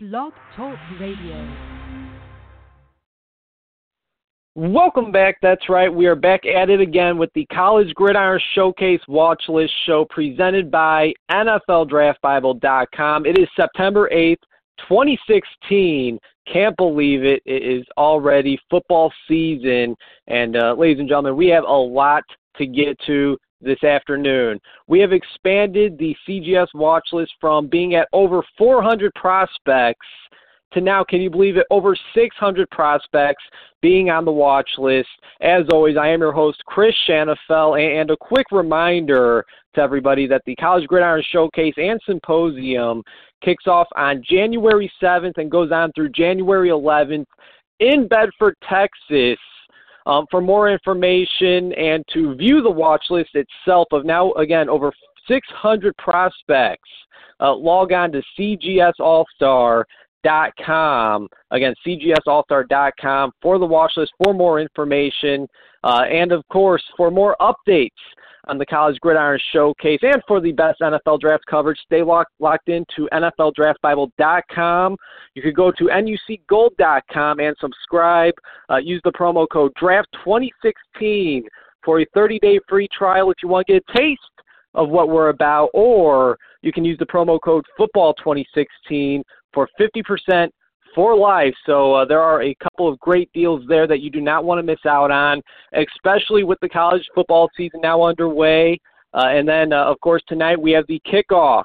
Blog Talk Radio. Welcome back. That's right. We are back at it again with the College Gridiron Showcase Watch List Show presented by NFLDraftBible.com. It is September 8th, 2016. Can't believe it. It is already football season. And, uh, ladies and gentlemen, we have a lot to get to this afternoon. We have expanded the CGS watch list from being at over 400 prospects to now, can you believe it, over 600 prospects being on the watch list. As always, I am your host, Chris Shanafelt, and a quick reminder to everybody that the College Gridiron Showcase and Symposium kicks off on January 7th and goes on through January 11th in Bedford, Texas. Um, for more information and to view the watch list itself of now, again, over 600 prospects, uh, log on to cgsallstar.com. Again, cgsallstar.com for the watch list, for more information, uh, and of course, for more updates on the College Gridiron Showcase and for the best NFL draft coverage. Stay locked, locked into NFLDraftBible.com. You could go to NUCGold.com and subscribe. Uh, use the promo code DRAFT2016 for a 30 day free trial if you want to get a taste of what we're about, or you can use the promo code FOOTBALL2016 for 50% for life. So uh, there are a couple of great deals there that you do not want to miss out on, especially with the college football season now underway. Uh, and then, uh, of course, tonight we have the kickoff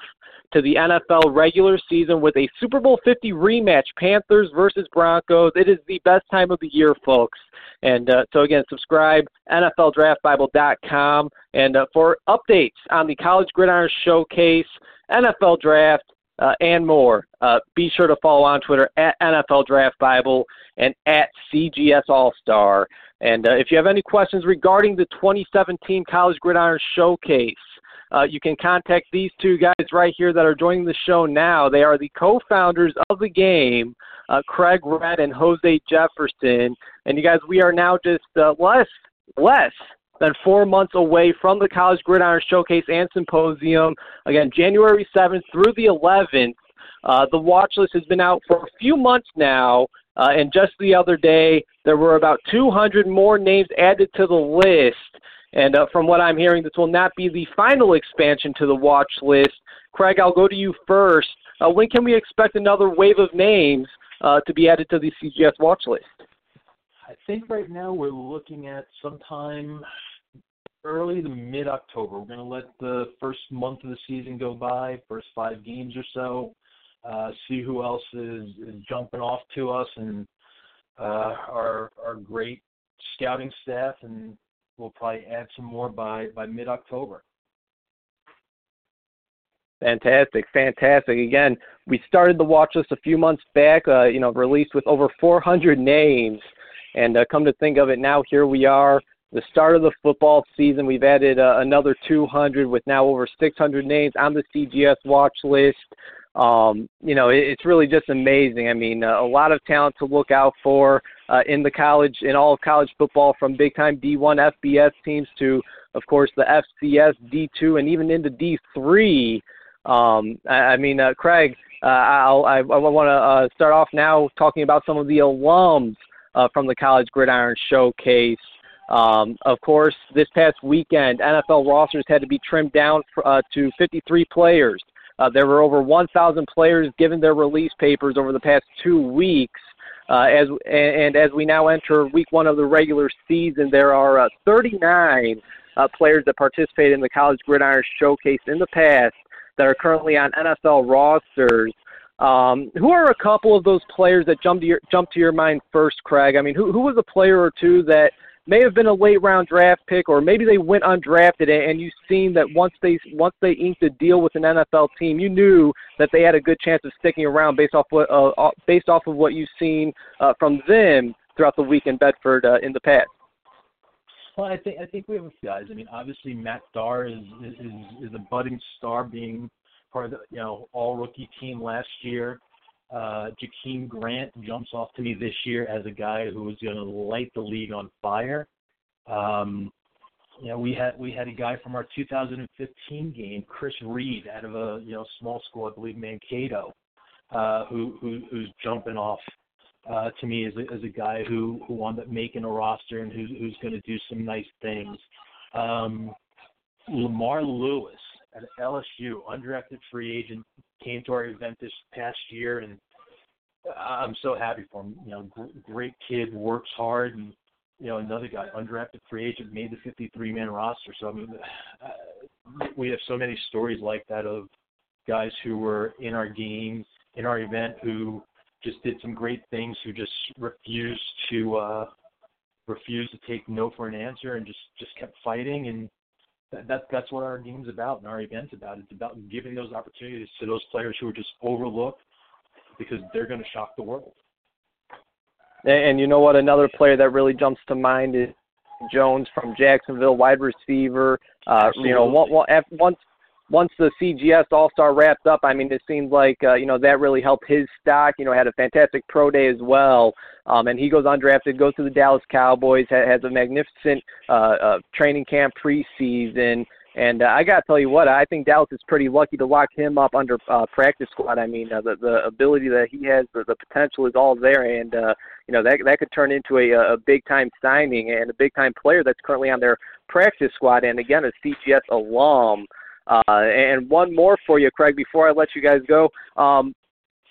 to the NFL regular season with a Super Bowl 50 rematch, Panthers versus Broncos. It is the best time of the year, folks. And uh, so, again, subscribe, NFLDraftBible.com. And uh, for updates on the College Gridiron Showcase, NFL Draft, uh, and more. Uh, be sure to follow on Twitter at NFL Draft Bible and at CGS All Star. And uh, if you have any questions regarding the 2017 College Gridiron Showcase, uh, you can contact these two guys right here that are joining the show now. They are the co-founders of the game, uh, Craig Red and Jose Jefferson. And you guys, we are now just uh, less less than four months away from the College Gridiron Showcase and Symposium. Again, January 7th through the 11th. Uh, the watch list has been out for a few months now, uh, and just the other day, there were about 200 more names added to the list. And uh, from what I'm hearing, this will not be the final expansion to the watch list. Craig, I'll go to you first. Uh, when can we expect another wave of names uh, to be added to the CGS watch list? I think right now we're looking at sometime early to mid October. We're going to let the first month of the season go by, first five games or so, uh, see who else is, is jumping off to us, and uh, our our great scouting staff, and we'll probably add some more by by mid October. Fantastic, fantastic. Again, we started the watch list a few months back. Uh, you know, released with over 400 names, and uh, come to think of it, now here we are the start of the football season. We've added uh, another 200 with now over 600 names on the CGS watch list. Um, you know, it, it's really just amazing. I mean, uh, a lot of talent to look out for uh, in the college, in all of college football, from big time D1 FBS teams to, of course, the FCS D2 and even into D3. Um, I, I mean, uh, Craig, uh, I'll, I, I want to uh, start off now talking about some of the alums uh, from the College Gridiron Showcase. Um, of course, this past weekend, NFL rosters had to be trimmed down uh, to 53 players. Uh, there were over 1,000 players given their release papers over the past two weeks. Uh, as and, and as we now enter week one of the regular season, there are uh, 39 uh, players that participated in the College Gridiron Showcase in the past that are currently on NFL rosters. Um, who are a couple of those players that jumped to your jump to your mind first, Craig? I mean, who who was a player or two that may have been a late round draft pick, or maybe they went undrafted, and you've seen that once they once they inked a deal with an NFL team, you knew that they had a good chance of sticking around based off what uh, uh, based off of what you've seen uh, from them throughout the week in Bedford uh, in the past. Well, I think I think we have a few guys. I mean, obviously Matt Darr is is is a budding star, being part of the you know all rookie team last year. Uh, Jakeem Grant jumps off to me this year as a guy who is going to light the league on fire. Um, you know, we had we had a guy from our 2015 game, Chris Reed, out of a you know small school, I believe Mankato, uh, who, who who's jumping off uh, to me as a, as a guy who who wound up making a roster and who's who's going to do some nice things. Um, Lamar Louis at LSU, undrafted free agent, came to our event this past year, and I'm so happy for him. You know, great kid, works hard, and you know another guy, undrafted free agent, made the 53 man roster. So I mean, uh, we have so many stories like that of guys who were in our game, in our event, who just did some great things, who just refused to uh, refused to take no for an answer, and just just kept fighting and that, that that's what our game's about and our event's about. It's about giving those opportunities to those players who are just overlooked because they're going to shock the world. And, and you know what? Another player that really jumps to mind is Jones from Jacksonville, wide receiver. Uh, you know, once once the CGS All Star wrapped up, I mean, it seemed like uh, you know that really helped his stock. You know, had a fantastic pro day as well, um, and he goes undrafted, goes to the Dallas Cowboys, has, has a magnificent uh, uh, training camp preseason. And uh, I got to tell you what, I think Dallas is pretty lucky to lock him up under uh, practice squad. I mean, uh, the the ability that he has, the, the potential is all there, and uh, you know that that could turn into a, a big time signing and a big time player that's currently on their practice squad. And again, a CGS alum. And one more for you, Craig, before I let you guys go. Um,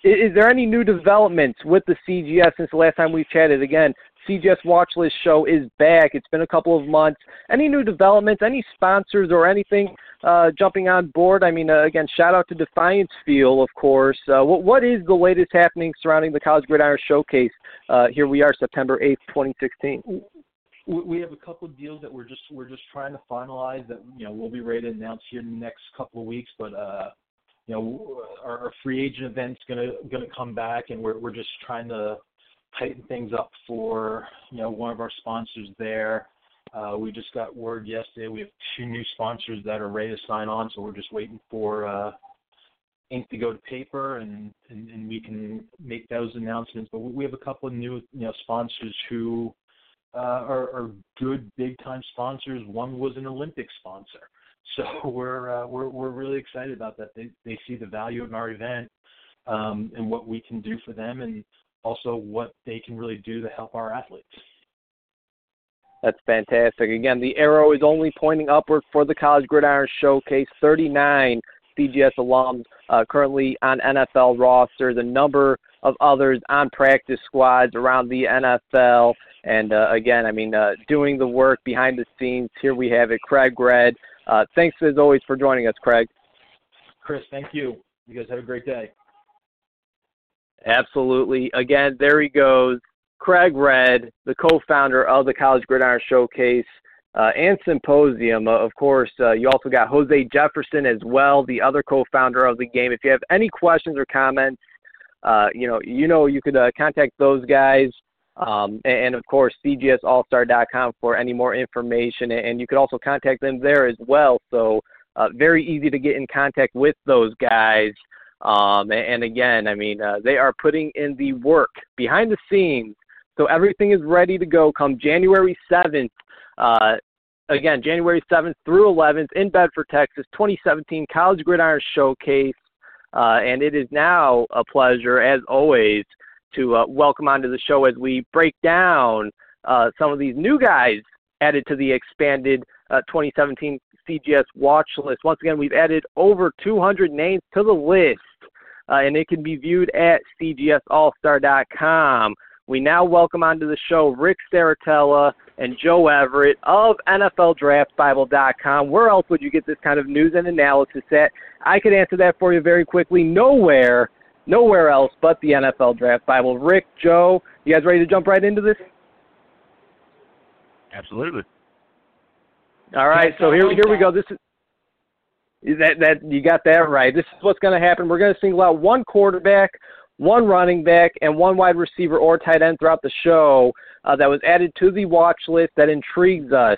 is, is there any new developments with the CGS since the last time we chatted? Again, CGS Watchlist show is back. It's been a couple of months. Any new developments, any sponsors or anything uh, jumping on board? I mean, uh, again, shout out to Defiance Fuel, of course. Uh, what, what is the latest happening surrounding the College Gridiron Showcase? Uh, here we are, September 8th, 2016 we have a couple of deals that we're just we're just trying to finalize that you know we'll be ready to announce here in the next couple of weeks. But uh, you know our, our free agent event's gonna gonna come back, and we're we're just trying to tighten things up for you know one of our sponsors there. Uh, we just got word yesterday we have two new sponsors that are ready to sign on, so we're just waiting for uh, ink to go to paper, and, and and we can make those announcements. But we have a couple of new you know sponsors who uh, are, are good big time sponsors. One was an Olympic sponsor, so we're uh, we're we're really excited about that. They they see the value of our event um, and what we can do for them, and also what they can really do to help our athletes. That's fantastic. Again, the arrow is only pointing upward for the College Gridiron Showcase. 39 CGS alums uh, currently on NFL rosters, a number of others on practice squads around the NFL. And uh, again, I mean, uh, doing the work behind the scenes. Here we have it, Craig Red. Uh, thanks as always for joining us, Craig. Chris, thank you. You guys have a great day. Absolutely. Again, there he goes. Craig Red, the co-founder of the College Gridiron Showcase uh, and Symposium. Uh, of course, uh, you also got Jose Jefferson as well, the other co-founder of the game. If you have any questions or comments, uh, you know, you know, you could uh, contact those guys. Um, and, and, of course, cgsallstar.com for any more information. And you could also contact them there as well. So, uh, very easy to get in contact with those guys. Um, and, and, again, I mean, they are putting in the work behind the scenes. So everything is ready to go come January 7th. Uh, again, January 7th through 11th in Bedford, Texas, 2017 College Gridiron Showcase. Uh, and it is now a pleasure, as always, to uh, welcome onto the show as we break down uh, some of these new guys added to the expanded uh, 2017 CGS watch list. Once again, we've added over 200 names to the list, uh, and it can be viewed at cgsallstar.com. We now welcome onto the show Rick Serritella and Joe Everett of NFLDraftBible.com. Where else would you get this kind of news and analysis at? I could answer that for you very quickly. Nowhere nowhere else but the NFL Draft Bible. Rick, Joe, you guys ready to jump right into this? Absolutely. All right, so here here we go. This is that that you got that right. This is what's going to happen. We're going to single out one quarterback, one running back, and one wide receiver or tight end throughout the show uh, that was added to the watch list that intrigues us.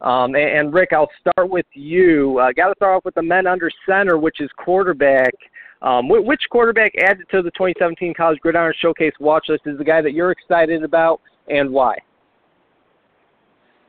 Um, and, and, Rick, I'll start with you. Uh, got to start off with the men under center, which is quarterback. Um, which quarterback added to the 2017 College Gridiron Showcase watch list is the guy that you're excited about, and why?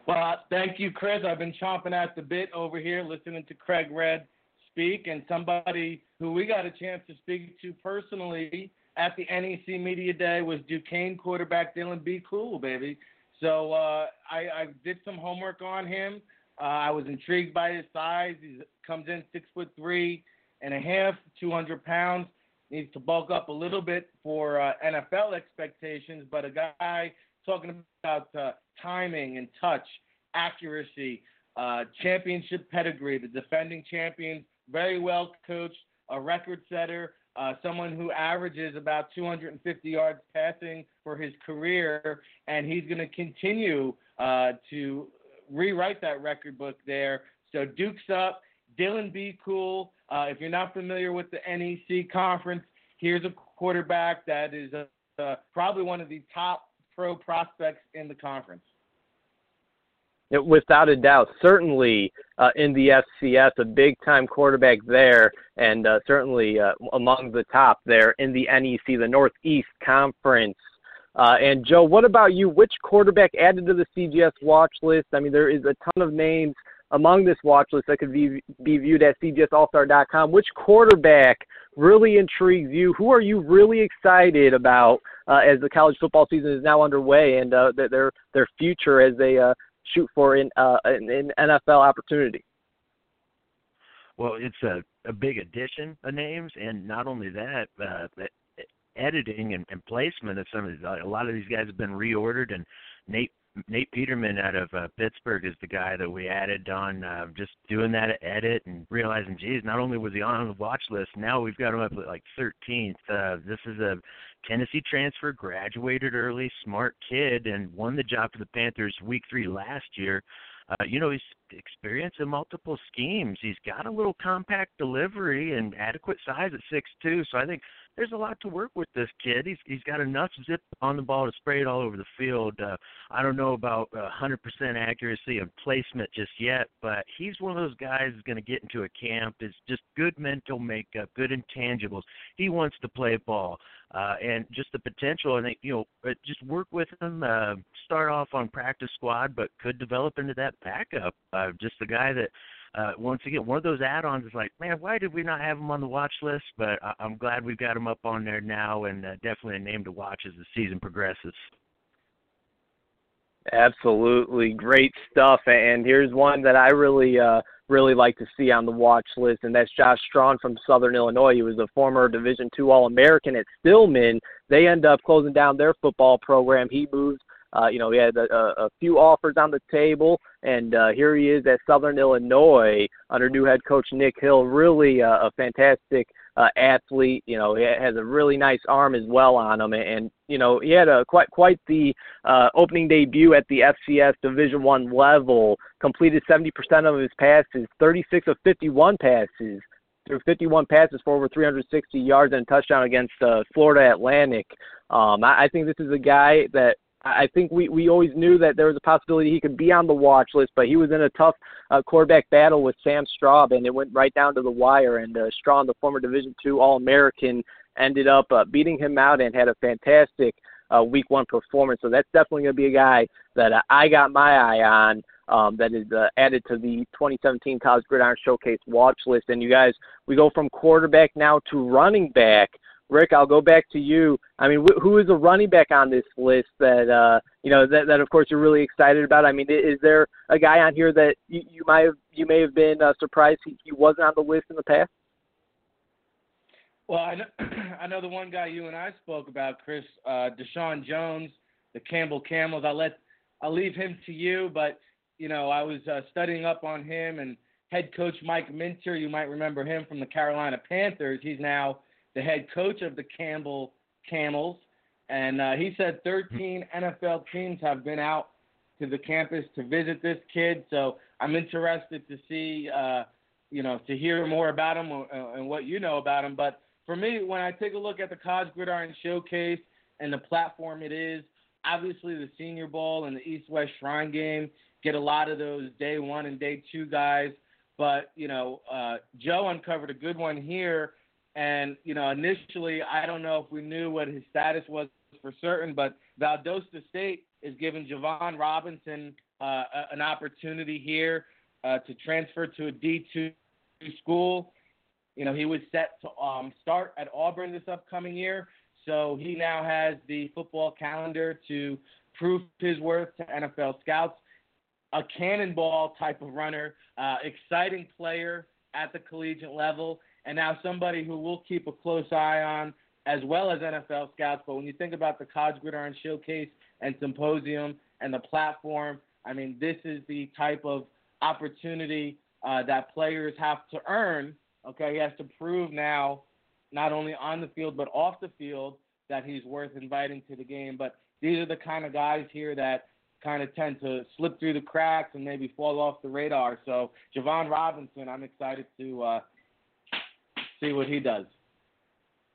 Well, thank you, Chris. I've been chomping at the bit over here listening to Craig Red speak, and somebody who we got a chance to speak to personally at the NEC Media Day was Duquesne quarterback Dillon Buechel, baby. So uh, I, I did some homework on him. Uh, I was intrigued by his size. He comes in six foot three and a half, 200 pounds. Needs to bulk up a little bit for uh, NFL expectations, but a guy talking about uh, timing and touch, accuracy, uh, championship pedigree, the defending champions, very well coached, a record setter, uh, someone who averages about 250 yards passing for his career, and he's going to continue uh, to rewrite that record book there. So Duke's up. Dillon Buechel. Uh, if you're not familiar with the NEC conference, here's a quarterback that is uh, probably one of the top pro prospects in the conference. Without a doubt, certainly uh, in the FCS, a big time quarterback there, and uh, certainly uh, among the top there in the NEC, the Northeast Conference. Uh, and Joe, what about you? Which quarterback added to the CGS watch list? I mean, there is a ton of names among this watch list that could be, be viewed at cgsallstar.com. Which quarterback really intrigues you? Who are you really excited about uh, as the college football season is now underway and uh, their their future as they uh, shoot for an, uh, an, an NFL opportunity? Well, it's a, a big addition of names, and not only that, uh, editing and, and placement of some of these. A lot of these guys have been reordered, and Nate Nate Peterman out of uh, Pittsburgh is the guy that we added on uh, just doing that edit and realizing, geez, not only was he on the watch list, now we've got him up at like 13th. Uh, this is a Tennessee transfer, graduated early, smart kid, and won the job for the Panthers week three last year. Uh, you know, he's experienced in multiple schemes. He's got a little compact delivery and adequate size at six two. So I think there's a lot to work with this kid. He's he's got enough zip on the ball to spray it all over the field. Uh, I don't know about uh, 100% accuracy and placement just yet, but he's one of those guys who's going to get into a camp. Is just good mental makeup, good intangibles. He wants to play ball, uh, and just the potential. I think you know, uh, just work with him. Uh, start off on practice squad, but could develop into that backup. Uh, just the guy that uh, once again, one of those add-ons is like, man, why did we not have him on the watch list? But I- I'm glad we've got him up on there now, and uh, definitely a name to watch as the season progresses. Absolutely great stuff, and here's one that I really, uh, really like to see on the watch list, and that's Josh Straughn from Southern Illinois. He was a former Division two All-American at Stillman. They end up closing down their football program. He moves uh, you know, he had a, a few offers on the table, and uh, here he is at Southern Illinois under new head coach Nick Hill. Really uh, a fantastic uh, athlete. You know, he has a really nice arm as well on him, and, and you know, he had a quite quite the uh, opening debut at the FCS Division One level. Completed 70% of his passes, 36 of 51 passes threw 51 passes for over 360 yards and a touchdown against uh, Florida Atlantic. Um, I, I think this is a guy that I think we, we always knew that there was a possibility he could be on the watch list, but he was in a tough uh, quarterback battle with Sam Straub, and it went right down to the wire. And uh, Straub, the former Division two All American, ended up uh, beating him out and had a fantastic uh, Week One performance. So that's definitely going to be a guy that uh, I got my eye on. Um, that is uh, added to the 2017 College Gridiron Showcase watch list. And you guys, we go from quarterback now to running back. Rick, I'll go back to you. I mean, wh- who is a running back on this list that uh, you know that, that of course you're really excited about? I mean, is there a guy on here that you, you might have you may have been uh, surprised he, he wasn't on the list in the past? Well, I know, I know the one guy you and I spoke about, Chris uh, Deshaun Jones, the Campbell Camels. I'll let I'll leave him to you, but you know I was uh, studying up on him and head coach Mike Minter. You might remember him from the Carolina Panthers. He's now the head coach of the Campbell Camels, and uh, he said 13 NFL teams have been out to the campus to visit this kid. So I'm interested to see, uh, you know, to hear more about him uh, and what you know about him. But for me, when I take a look at the College Gridiron Showcase and the platform it is, obviously the Senior Bowl and the East West Shrine Game get a lot of those day one and day two guys. But you know, uh, Joe uncovered a good one here and, you know, initially, I don't know if we knew what his status was for certain, but Valdosta State is giving Jovon Robinson uh, an opportunity here uh, to transfer to a D2 school. you know, he was set to um, start at Auburn this upcoming year. So he now has the football calendar to prove his worth to NFL scouts. A cannonball type of runner, uh, exciting player at the collegiate level, and now somebody who we'll keep a close eye on as well as NFL scouts. But when you think about the College Gridiron Showcase and Symposium and the platform, I mean, this is the type of opportunity uh, that players have to earn. Okay, he has to prove now, not only on the field but off the field, that he's worth inviting to the game. But these are the kind of guys here that kind of tend to slip through the cracks and maybe fall off the radar. So Jovon Robinson, I'm excited to uh, see what he does.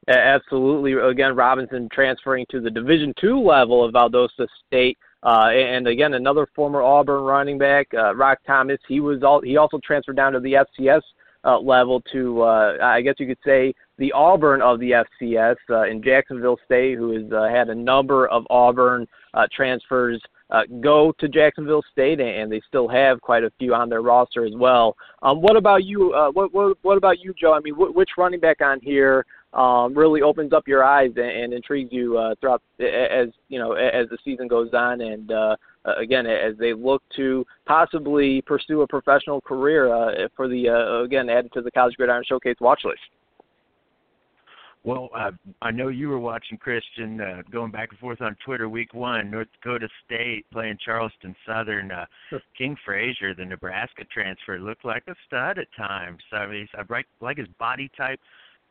Absolutely. Again, Robinson transferring to the Division two level of Valdosta State. Uh, and again, another former Auburn running back, uh, Rock Thomas. He was all, he also transferred down to the FCS uh, level to, uh, I guess you could say, the Auburn of the FCS uh, in Jacksonville State, who has uh, had a number of Auburn uh, transfers uh, go to Jacksonville State, and they still have quite a few on their roster as well. Um, what about you? Uh, what, what what about you, Joe? I mean, wh- which running back on here um, really opens up your eyes and, and intrigues you uh, throughout as you know as the season goes on, and uh, again as they look to possibly pursue a professional career uh, for the uh, again added to the College Gridiron Showcase watch list. Well, uh, I know you were watching Christian uh, going back and forth on Twitter week one. North Dakota State playing Charleston Southern. Uh, King Frazier, the Nebraska transfer, looked like a stud at times. I mean, I like like his body type.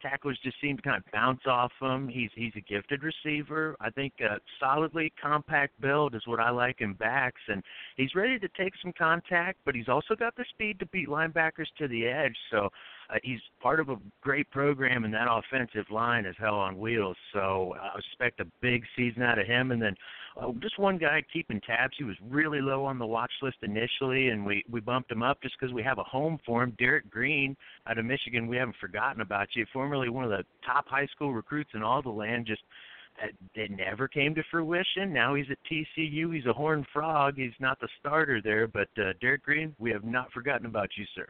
Tacklers just seem to kind of bounce off him. He's he's a gifted receiver. I think uh, solidly compact build is what I like in backs, and he's ready to take some contact, but he's also got the speed to beat linebackers to the edge. So uh, he's part of a great program, and that offensive line is hell on wheels. So I expect a big season out of him. And then uh, just one guy keeping tabs. He was really low on the watch list initially, and we we bumped him up just because we have a home for him. Derrick Green out of Michigan. We haven't forgotten about you. Formerly one of the top high school recruits in all the land. Just it never came to fruition. Now he's at TCU. He's a horned frog. He's not the starter there, but uh, Derrick Green, we have not forgotten about you, sir.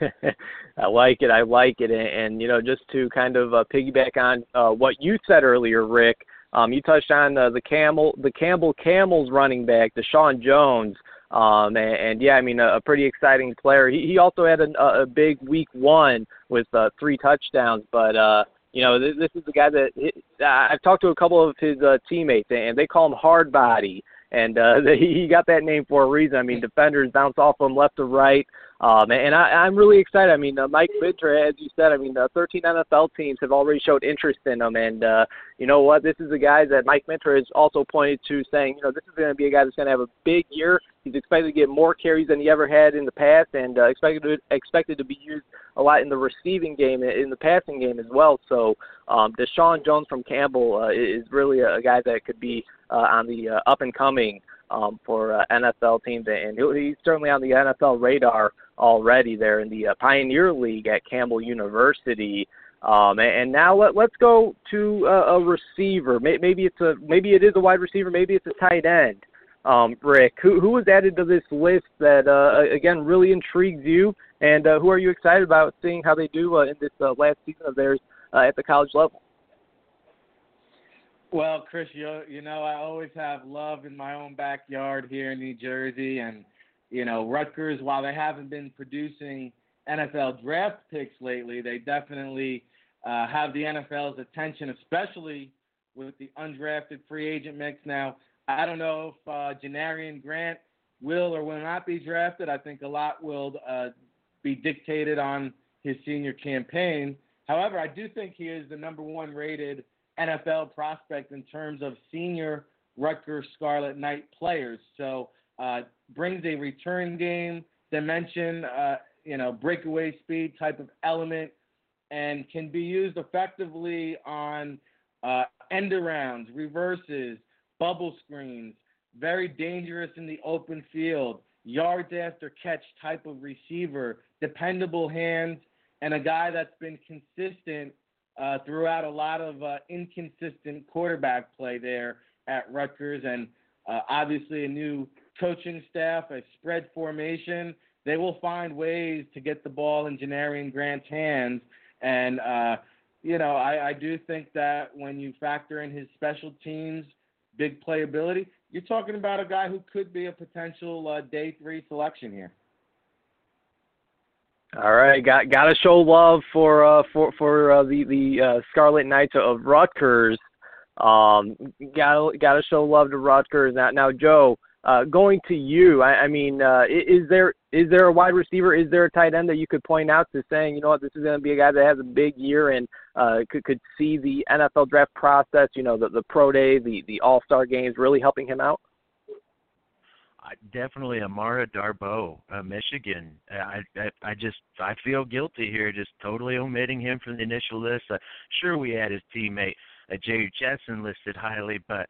I like it. I like it. And, and you know, just to kind of uh, piggyback on uh, what you said earlier, Rick, um, you touched on uh, the Camel, the Campbell Camels running back, Deshaun Jones. Um, and, and yeah, I mean, a, a pretty exciting player. He, he also had a, a big week one with uh, three touchdowns, but uh, you know, this, this is the guy that I've talked to a couple of his uh, teammates, and they call him Hard Body and uh, he got that name for a reason. I mean, defenders bounce off him left to right, um, and I, I'm really excited. I mean, uh, Mike Minter, as you said, I mean, uh, 13 NFL teams have already showed interest in him, and uh, you know what? This is a guy that Mike Minter has also pointed to, saying, you know, this is going to be a guy that's going to have a big year. He's expected to get more carries than he ever had in the past, and uh, expected to, expected to be used a lot in the receiving game, in the passing game as well. So, um, Deshaun Jones from Campbell uh, is really a guy that could be uh, on the uh, up and coming um, for uh, NFL teams, and he's certainly on the NFL radar already there in the uh, Pioneer League at Campbell University. Um, and now let, let's go to a, a receiver. Maybe it's a maybe it is a wide receiver. Maybe it's a tight end. Um, Rick, who who was added to this list that uh, again really intrigues you, and uh, who are you excited about seeing how they do uh, in this uh, last season of theirs uh, at the college level? Well, Chris, you you know I always have love in my own backyard here in New Jersey, and you know Rutgers. While they haven't been producing NFL draft picks lately, they definitely uh, have the NFL's attention, especially with the undrafted free agent mix. Now, I don't know if uh, Janarion Grant will or will not be drafted. I think a lot will uh, be dictated on his senior campaign. However, I do think he is the number one rated NFL prospect in terms of senior Rutgers Scarlet Knight players. So uh, brings a return game dimension, uh, you know, breakaway speed type of element, and can be used effectively on uh, end arounds, reverses, bubble screens. Very dangerous in the open field, yards after catch type of receiver, dependable hands, and a guy that's been consistent uh, throughout a lot of uh, inconsistent quarterback play there at Rutgers, and uh, obviously a new coaching staff, a spread formation, they will find ways to get the ball in Janarion Grant's hands. And uh, you know, I, I do think that when you factor in his special teams, big playability, you're talking about a guy who could be a potential uh, day three selection here. All right, got got to show love for uh, for for uh, the the uh, Scarlet Knights of Rutgers. Um, got got to show love to Rutgers. Now, now Joe, uh, going to you. I, I mean, uh, is there is there a wide receiver? Is there a tight end that you could point out to saying, you know what, this is going to be a guy that has a big year and uh, could could see the NFL draft process, you know, the the pro day, the the All Star games, really helping him out? definitely Amara Darboh, uh, Michigan. I, I I just I feel guilty here, just totally omitting him from the initial list. Uh, sure, we had his teammate uh, Jehu Chesson listed highly, but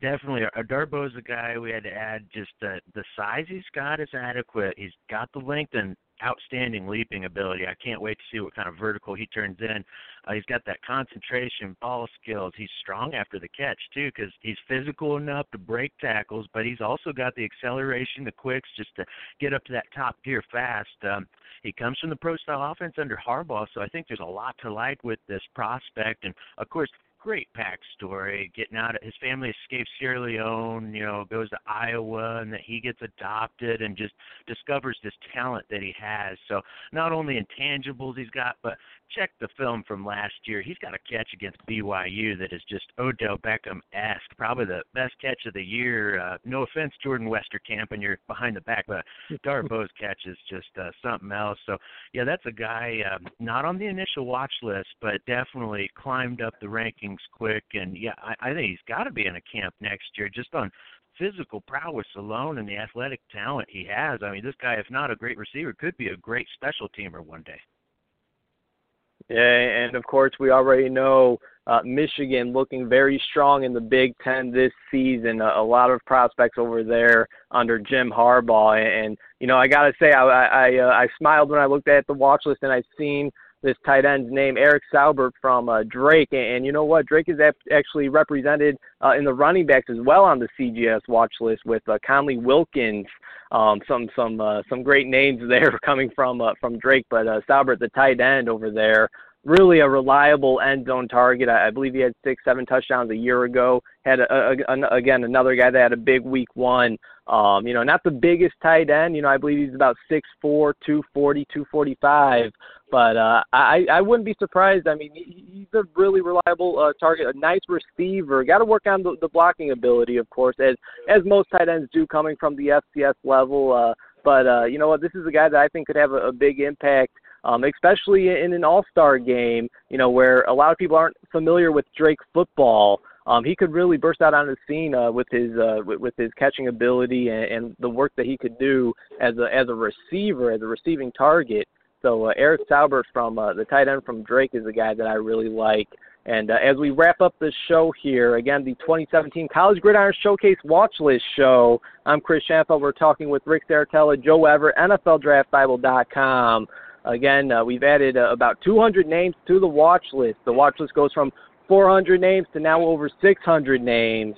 definitely uh, Darboh is a guy we had to add. Just uh, the size he's got is adequate. He's got the length and outstanding leaping ability. I can't wait to see what kind of vertical he turns in. Uh, he's got that concentration, ball skills. He's strong after the catch too, because he's physical enough to break tackles, but he's also got the acceleration, the quicks, just to get up to that top gear fast. Um, he comes from the pro style offense under Harbaugh, so I think there's a lot to like with this prospect. And of course, great pack story. Getting out of his family escapes Sierra Leone, you know, goes to Iowa, and that he gets adopted and just discovers this talent that he has. So not only intangibles he's got, but check the film from last year. He's got a catch against BYU that is just Odell Beckham esque, probably the best catch of the year. Uh, no offense, Jordan Westerkamp, and you're behind the back, but Darboh's catch is just uh, something else. So yeah, that's a guy um, not on the initial watch list, but definitely climbed up the rankings quick. And yeah, I, I think he's got to be in a camp next year just on physical prowess alone and the athletic talent he has. I mean, this guy, if not a great receiver, could be a great special teamer one day. Yeah, and of course we already know uh, Michigan looking very strong in the Big Ten this season. A, a lot of prospects over there under Jim Harbaugh, and, and you know I gotta say I I, uh, I smiled when I looked at the watch list and I seen this tight end's name, Eric Saubert from uh, Drake. And, and you know what? Drake is actually represented uh, in the running backs as well on the CGS watch list with uh, Conley Wilkins. Um, some some uh, some great names there coming from uh, from Drake, but uh, Saubert, the tight end over there, really a reliable end zone target. I, I believe he had six, seven touchdowns a year ago. Had a, a, a, again another guy that had a big week one. Um, you know, not the biggest tight end. You know, I believe he's about six four, two forty, two forty five. But uh, I I wouldn't be surprised. I mean, he's a really reliable uh, target, a nice receiver. Got to work on the, the blocking ability, of course, as as most tight ends do coming from the FCS level. Uh, but uh, you know what? This is a guy that I think could have a, a big impact um, especially in an all-star game, you know, where a lot of people aren't familiar with Drake football. Um, he could really burst out on the scene uh, with his uh, with, his catching ability and, and the work that he could do as a as a receiver, as a receiving target. So uh, Eric Saubert from uh, the tight end from Drake is a guy that I really like. And uh, as we wrap up this show here, again, the 2017 College Gridiron Showcase Watch List Show. I'm Chris Shanafelt. We're talking with Rick Serritella, Joe Everett, NFLDraftBible.com. Again, uh, we've added uh, about 200 names to the watch list. The watch list goes from 400 names to now over 600 names.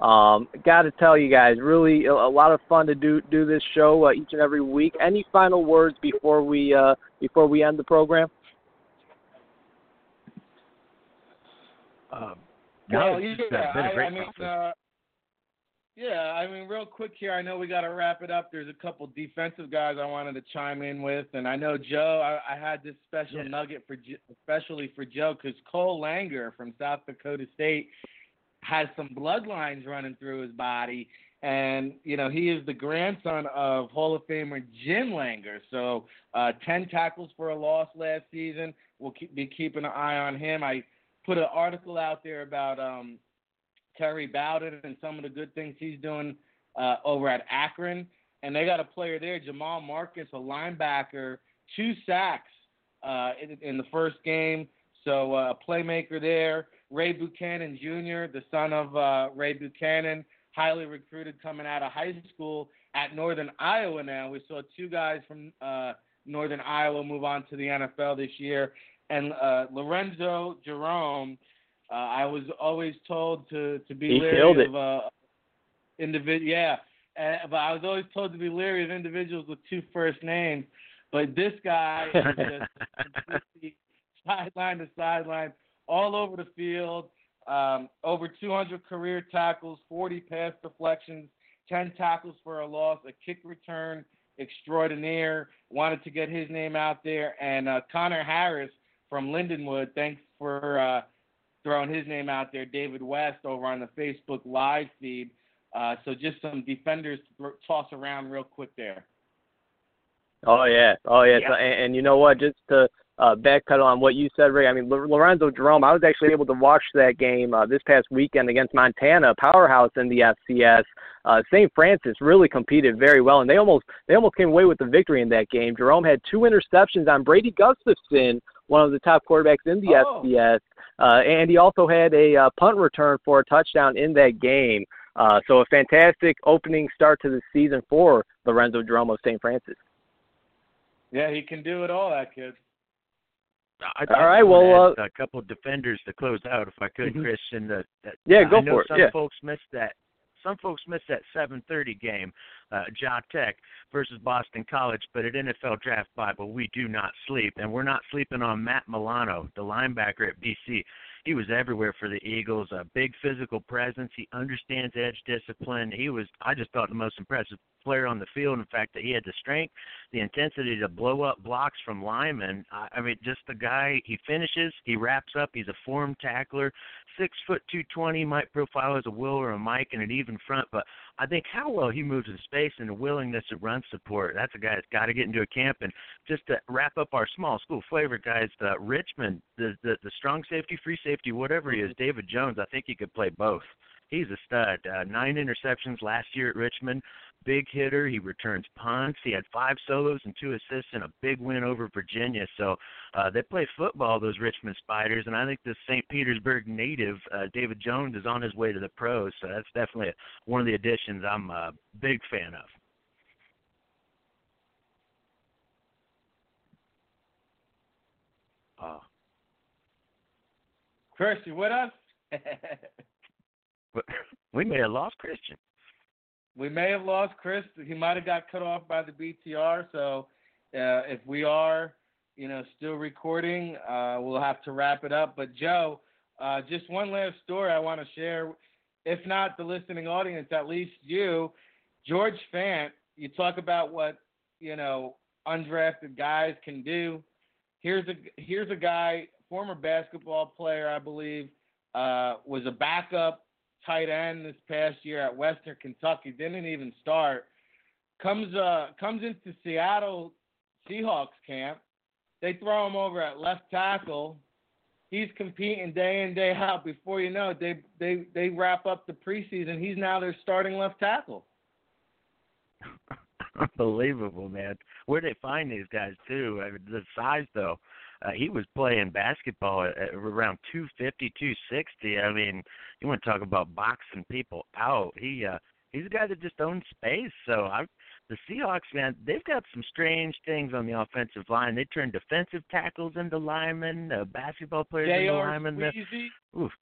Um, Got to tell you guys, really a, a, lot of fun to do do this show uh, each and every week. Any final words before we uh, before we end the program? Um, no, well, yeah, I, I mean, uh, yeah, I mean, real quick here. I know we got to wrap it up. There's a couple defensive guys I wanted to chime in with, and I know Joe. I, I had this special yeah. nugget for especially for Joe because Cole Langer from South Dakota State has some bloodlines running through his body, and you know he is the grandson of Hall of Famer Jim Langer. So, uh, ten tackles for a loss last season. We'll keep, be keeping an eye on him. I put an article out there about um, Terry Bowden and some of the good things he's doing uh, over at Akron. And they got a player there, Jamal Marcus, a linebacker, two sacks uh, in, in, the first game. So uh, a playmaker there. Ray Buchanan Jr., the son of uh, Ray Buchanan, highly recruited coming out of high school at Northern Iowa now. We saw two guys from uh, Northern Iowa move on to the NFL this year. And Lorenzo Jerome – uh, I was always told to to be he leery of uh, individual. Yeah, uh, but I was always told to be leery of individuals with two first names. But this guy just sideline to sideline, all over the field. Um, over 200 career tackles, 40 pass deflections, 10 tackles for a loss, a kick return extraordinaire. Wanted to get his name out there. And uh, Connor Harris from Lindenwood, thanks for uh, throwing his name out there. David West over on the Facebook live feed. Uh, so just some defenders to toss around real quick there. Oh yeah, oh yeah. Yeah. So, and, and you know what? Just to uh, backpedal on what you said, Ray. I mean, Lorenzo Jerome. I was actually able to watch that game uh, this past weekend against Montana, powerhouse in the FCS. Uh, St. Francis really competed very well, and they almost they almost came away with the victory in that game. Jerome had two interceptions on Brady Gustafson, one of the top quarterbacks in the Oh. FCS, uh, and he also had a uh, punt return for a touchdown in that game. Uh, so a fantastic opening start to the season for Lorenzo Jerome of St. Francis. Yeah, he can do it all, that kid. I, All I right, well, ask a couple of defenders to close out, if I could, Mhm. Christian. The, that, Yeah, go I know for it, Some yeah. folks missed that. Some folks missed that 7:30 game, uh, Ja Tech versus Boston College. But at NFL Draft Bible, we do not sleep, and we're not sleeping on Matt Milano, the linebacker at BC. He was everywhere for the Eagles. A big physical presence. He understands edge discipline. He was, I just thought, the most impressive player on the field. In fact, that he had the strength, the intensity to blow up blocks from linemen. I, I mean, just the guy. He finishes. He wraps up. He's a formed tackler. Six foot two twenty. Might profile as a Will or a Mike and an even front, but I think how well he moves in space and the willingness to run support. That's a guy that's got to get into a camp. And just to wrap up our small school flavor guys, uh, Richmond, the, the the strong safety, free safety, whatever he is, David Jones. I think he could play both. He's a stud. Uh, nine interceptions last year at Richmond. Big hitter. He returns punts. He had five solos and two assists in a big win over Virginia. So uh, they play football, those Richmond Spiders, and I think this St. Petersburg native, uh, David Jones, is on his way to the pros. So that's definitely one of the additions I'm a big fan of. Oh, Chris, you with us? but we may have lost Christian. we may have lost Chris. He might have got cut off by the BTR. So uh, if we are, you know, still recording, uh, we'll have to wrap it up. But Joe, uh, just one last story I want to share. If not the listening audience, at least you, George Fant. You talk about what you know undrafted guys can do. Here's a here's a guy, former basketball player, I believe, uh, was a backup tight end this past year at Western Kentucky. Didn't even start. Comes uh comes into Seattle Seahawks camp. They throw him over at left tackle. He's competing day in day out. Before you know it, they they they wrap up the preseason. He's now their starting left tackle. Unbelievable, man. Where they find these guys too? I mean, the size though. Uh, he was playing basketball at, at around 250, 260. I mean, you want to talk about boxing people out? He uh, he's a guy that just owns space. So I, the Seahawks, man, they've got some strange things on the offensive line. They turn defensive tackles into linemen, uh, basketball players into linemen. They're, oof,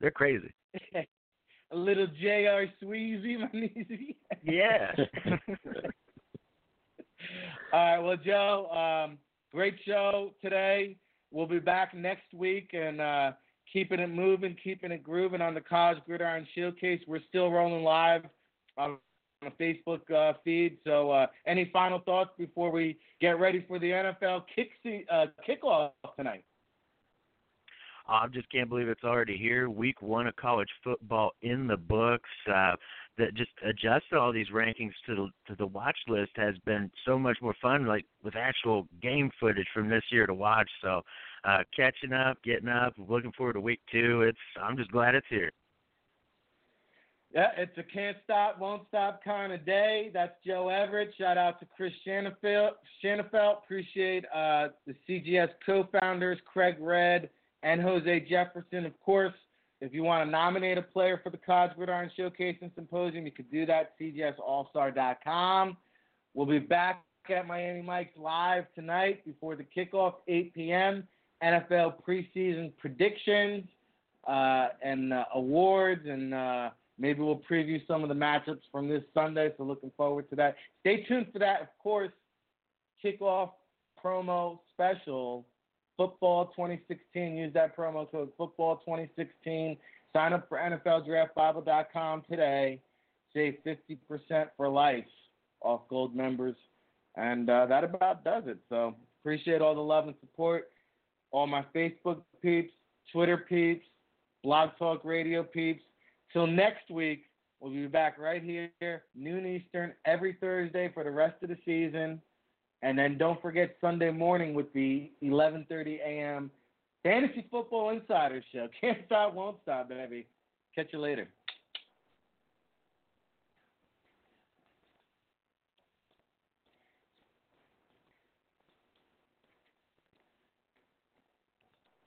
they're crazy. a little J.R. Sweezy, my niece. Yeah. All right, well, Joe, um, great show today. We'll be back next week and uh, keeping it moving, keeping it grooving on the College Gridiron Showcase. We're still rolling live on the Facebook uh, feed. So, uh, any final thoughts before we get ready for the NFL kick se- uh, kickoff tonight? I just can't believe it's already here. Week one of college football in the books. Uh, that just adjusted all these rankings to the to the watch list has been so much more fun. Like with actual game footage from this year to watch. So uh, catching up, getting up, looking forward to week two. It's I'm just glad it's here. Yeah, it's a can't stop, won't stop kind of day. That's Joe Everett. Shout out to Chris Shanafelt. Shanafelt. Appreciate uh, the CGS co-founders, Craig Red and Jose Jefferson. Of course, if you want to nominate a player for the College Gridiron Showcase and Symposium, you could do that at cgsallstar.com. We'll be back at Miami Mike's live tonight before the kickoff, 8 p.m. NFL preseason predictions uh, and uh, awards and uh, Maybe we'll preview some of the matchups from this Sunday. So looking forward to that. Stay tuned for that. Of course, kickoff promo special football 2016. Use that promo code football 2016. Sign up for NFLDraftBible.com today. Save 50% for life off gold members. And uh, that about does it. So appreciate all the love and support. All my Facebook peeps, Twitter peeps, Blog Talk Radio peeps. Till next week, we'll be back right here, noon Eastern, every Thursday for the rest of the season. And then don't forget Sunday morning with the 11:30 a.m. Fantasy Football Insider Show. Can't stop, won't stop, baby. Catch you later.